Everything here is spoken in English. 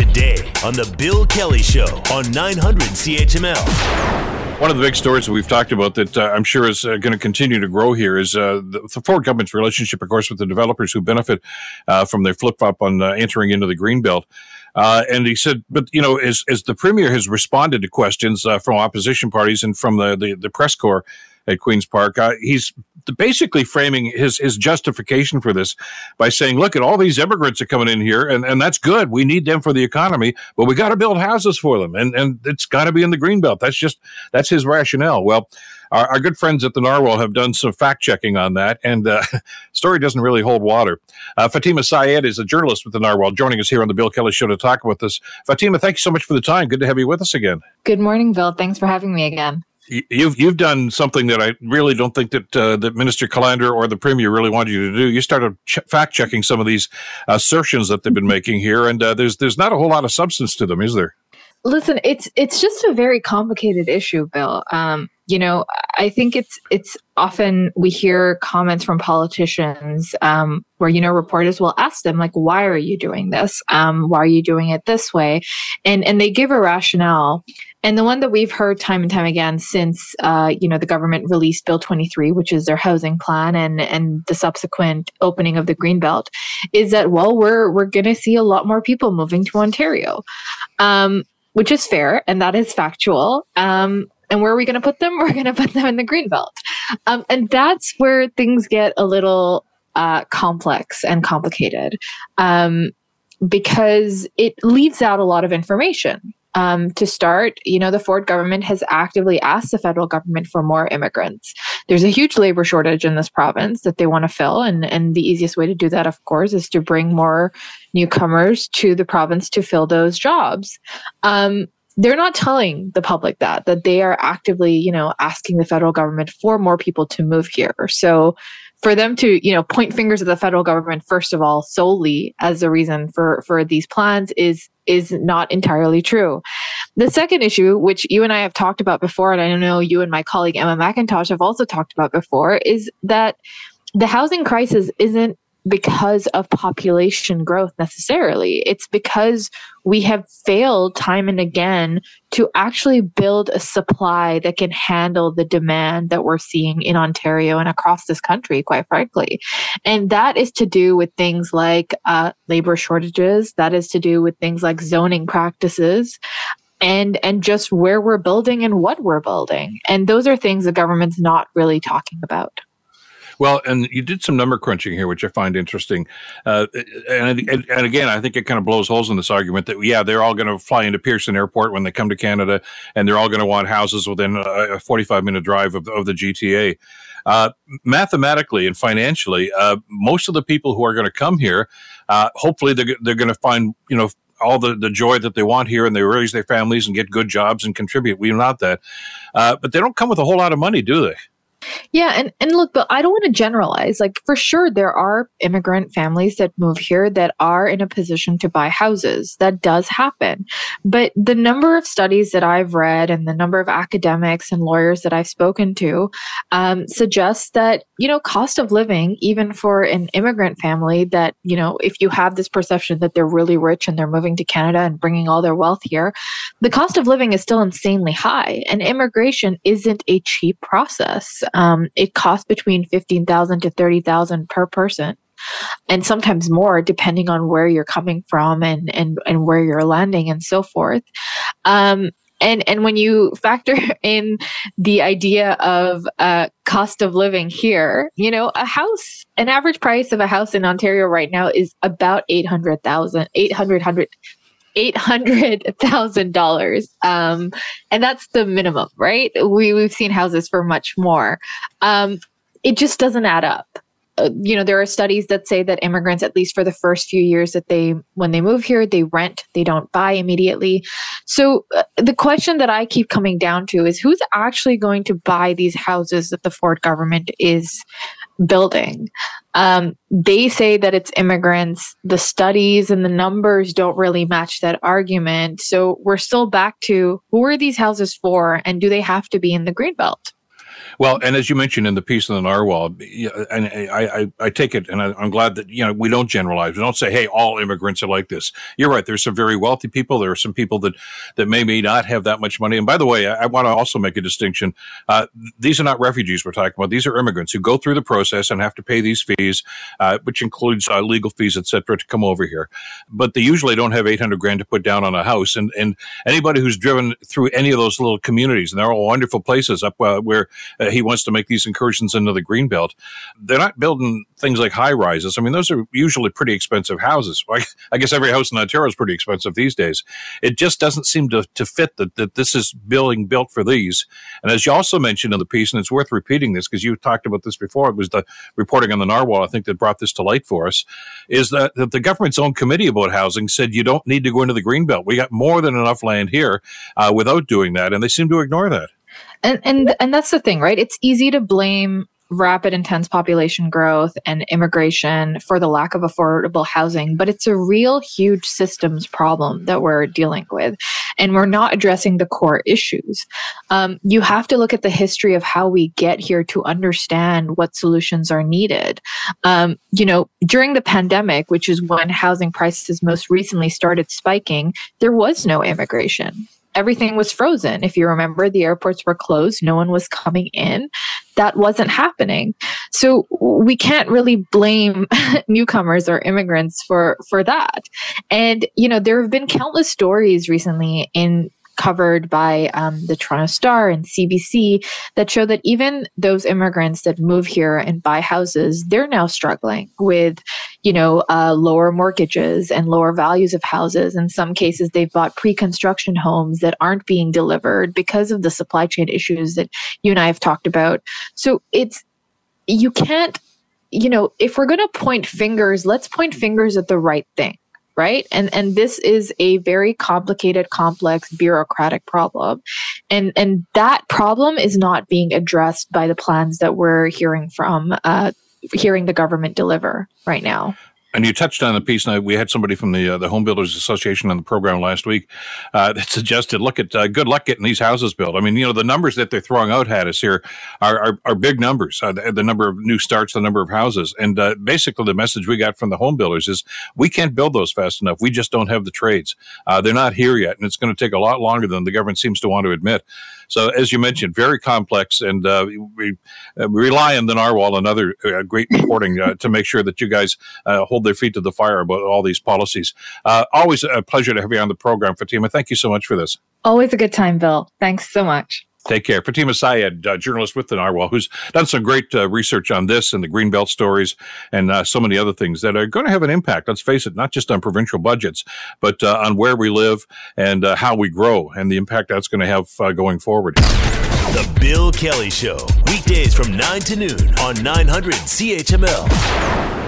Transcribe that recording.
today on The Bill Kelly Show on 900 CHML. One of the big stories that we've talked about that uh, I'm sure is uh, going to continue to grow here is uh, the, the, Ford government's relationship, of course, with the developers who benefit uh, from their flip flop on uh, entering into the Greenbelt. Uh, and he said, but you know, as, as the premier has responded to questions from opposition parties and from the, the, the press corps, at Queens Park. Uh, he's basically framing his his justification for this by saying, "Look at all these immigrants are coming in here, and, and that's good. We need them for the economy, but we got to build houses for them, and and it's got to be in the greenbelt." That's just that's his rationale. Well. Our, our, good friends at the Narwhal have done some fact checking on that, and uh, story doesn't really hold water. Uh, Fatima Syed is a journalist with the Narwhal, joining us here on the Bill Kelly Show to talk about this. Fatima, thank you so much for the time. Good to have you with us again. Good morning, Bill. Thanks for having me again you've you've done something that I really don't think that uh, that Minister Calandra or the Premier really wanted you to do. You started ch- fact checking some of these assertions that they've been making here, and uh, there's there's not a whole lot of substance to them, is there? Listen, it's it's just a very complicated issue, Bill. Um, you know, I think it's it's often we hear comments from politicians um, where you know reporters will ask them like, "Why are you doing this? Um, why are you doing it this way?" And and they give a rationale. And the one that we've heard time and time again since uh, you know the government released Bill 23, which is their housing plan, and and the subsequent opening of the Greenbelt, is that well we're we're going to see a lot more people moving to Ontario, um, which is fair and that is factual. Um, and where are we going to put them? We're going to put them in the Greenbelt, um, and that's where things get a little uh, complex and complicated um, because it leaves out a lot of information um, to start, you know, the Ford government has actively asked the federal government for more immigrants. There's a huge labor shortage in this province that they want to fill. And, and the easiest way to do that, of course, is to bring more newcomers to the province to fill those jobs. Um, they're not telling the public that, that they are actively, you know, asking the federal government for more people to move here. So for them to you know point fingers at the federal government first of all solely as the reason for for these plans is is not entirely true. The second issue which you and i have talked about before and i know you and my colleague emma mcintosh have also talked about before is that the housing crisis isn't because of population growth necessarily. It's because we have failed time and again to actually build a supply that can handle the demand that we're seeing in Ontario and across this country, quite frankly. And that is to do with things like uh, labor shortages, that is to do with things like zoning practices. And, and just where we're building and what we're building. And those are things the government's not really talking about. Well, and you did some number crunching here, which I find interesting. Uh, and, and, and again, I think it kind of blows holes in this argument that yeah, they're all going to fly into Pearson Airport when they come to Canada, and they're all going to want houses within a 45 minute drive of, of the GTA. Uh, mathematically and financially, uh, most of the people who are going to come here, uh, hopefully they're, they're going to find you know all the, the joy that they want here and they raise their families and get good jobs and contribute. We want that. Uh, but they don't come with a whole lot of money, do they? Yeah, and and look, but I don't want to generalize. Like for sure there are immigrant families that move here that are in a position to buy houses. That does happen. But the number of studies that I've read and the number of academics and lawyers that I've spoken to um, suggests that, you know, cost of living, even for an immigrant family that, you know, if you have this perception that they're really rich and they're moving to Canada and bringing all their wealth here, the cost of living is still insanely high. And immigration isn't a cheap process. Um, it costs between fifteen thousand to thirty thousand per person, and sometimes more depending on where you're coming from and and and where you're landing and so forth. Um, and and when you factor in the idea of uh, cost of living here, you know, a house, an average price of a house in Ontario right now is about eight hundred thousand, eight hundred thousand um, dollars, and that's the minimum, right? We we've seen houses for much more. Um, it just doesn't add up. Uh, you know, there are studies that say that immigrants, at least for the first few years that they when they move here, they rent, they don't buy immediately. So uh, the question that I keep coming down to is who's actually going to buy these houses that the Ford government is building. Um, they say that it's immigrants. The studies and the numbers don't really match that argument. So we're still back to who are these houses for and do they have to be in the Greenbelt? Well, and as you mentioned in the piece in the Narwhal, and I, I, I take it, and I, am glad that you know we don't generalize. We don't say, "Hey, all immigrants are like this." You're right. There's some very wealthy people. There are some people that that maybe not have that much money. And by the way, I, I want to also make a distinction. Uh, these are not refugees we're talking about. These are immigrants who go through the process and have to pay these fees, uh, which includes uh, legal fees, etc., to come over here. But they usually don't have 800 grand to put down on a house. And and anybody who's driven through any of those little communities, and they're all wonderful places up uh, where uh, he wants to make these incursions into the green belt. They're not building things like high rises. I mean, those are usually pretty expensive houses. I guess every house in Ontario is pretty expensive these days. It just doesn't seem to, to fit that, that this is building built for these. And as you also mentioned in the piece, and it's worth repeating this because you talked about this before, it was the reporting on the Narwhal, I think, that brought this to light for us, is that, that the government's own committee about housing said you don't need to go into the green belt. We got more than enough land here uh, without doing that. And they seem to ignore that. And and and that's the thing, right? It's easy to blame rapid intense population growth and immigration for the lack of affordable housing but it's a real huge systems problem that we're dealing with and we're not addressing the core issues. Um, you have to look at the history of how we get here to understand what solutions are needed. Um, you know during the pandemic which is when housing prices most recently started spiking there was no immigration everything was frozen. If you remember, the airports were closed, no one was coming in. That wasn't happening. So we can't really blame newcomers or immigrants for for that. And you know, there have been countless stories recently in covered by um, the Toronto Star and CBC that show that even those immigrants that move here and buy houses, they're now struggling with, you know, uh, lower mortgages and lower values of houses. In some cases, they've bought pre-construction homes that aren't being delivered because of the supply chain issues that you and I have talked about. So it's you can't you know, if we're going to point fingers, let's point fingers at the right thing right and and this is a very complicated complex bureaucratic problem and and that problem is not being addressed by the plans that we're hearing from uh, hearing the government deliver right now and you touched on the piece. Now we had somebody from the uh, the Home Builders Association on the program last week uh, that suggested, look at uh, good luck getting these houses built. I mean, you know, the numbers that they're throwing out at us here are are, are big numbers. Uh, the, the, number of new starts, the number of houses, and uh, basically the message we got from the home builders is we can't build those fast enough. We just don't have the trades. Uh, they're not here yet, and it's going to take a lot longer than the government seems to want to admit. So, as you mentioned, very complex, and uh, we, uh, rely on the Narwhal and other uh, great reporting uh, to make sure that you guys uh, hold their feet to the fire about all these policies. Uh, always a pleasure to have you on the program, Fatima. Thank you so much for this. Always a good time, Bill. Thanks so much. Take care. Fatima Syed, uh, journalist with the Narwhal, who's done some great uh, research on this and the Greenbelt stories and uh, so many other things that are going to have an impact, let's face it, not just on provincial budgets, but uh, on where we live and uh, how we grow and the impact that's going to have uh, going forward. The Bill Kelly Show, weekdays from 9 to noon on 900 CHML.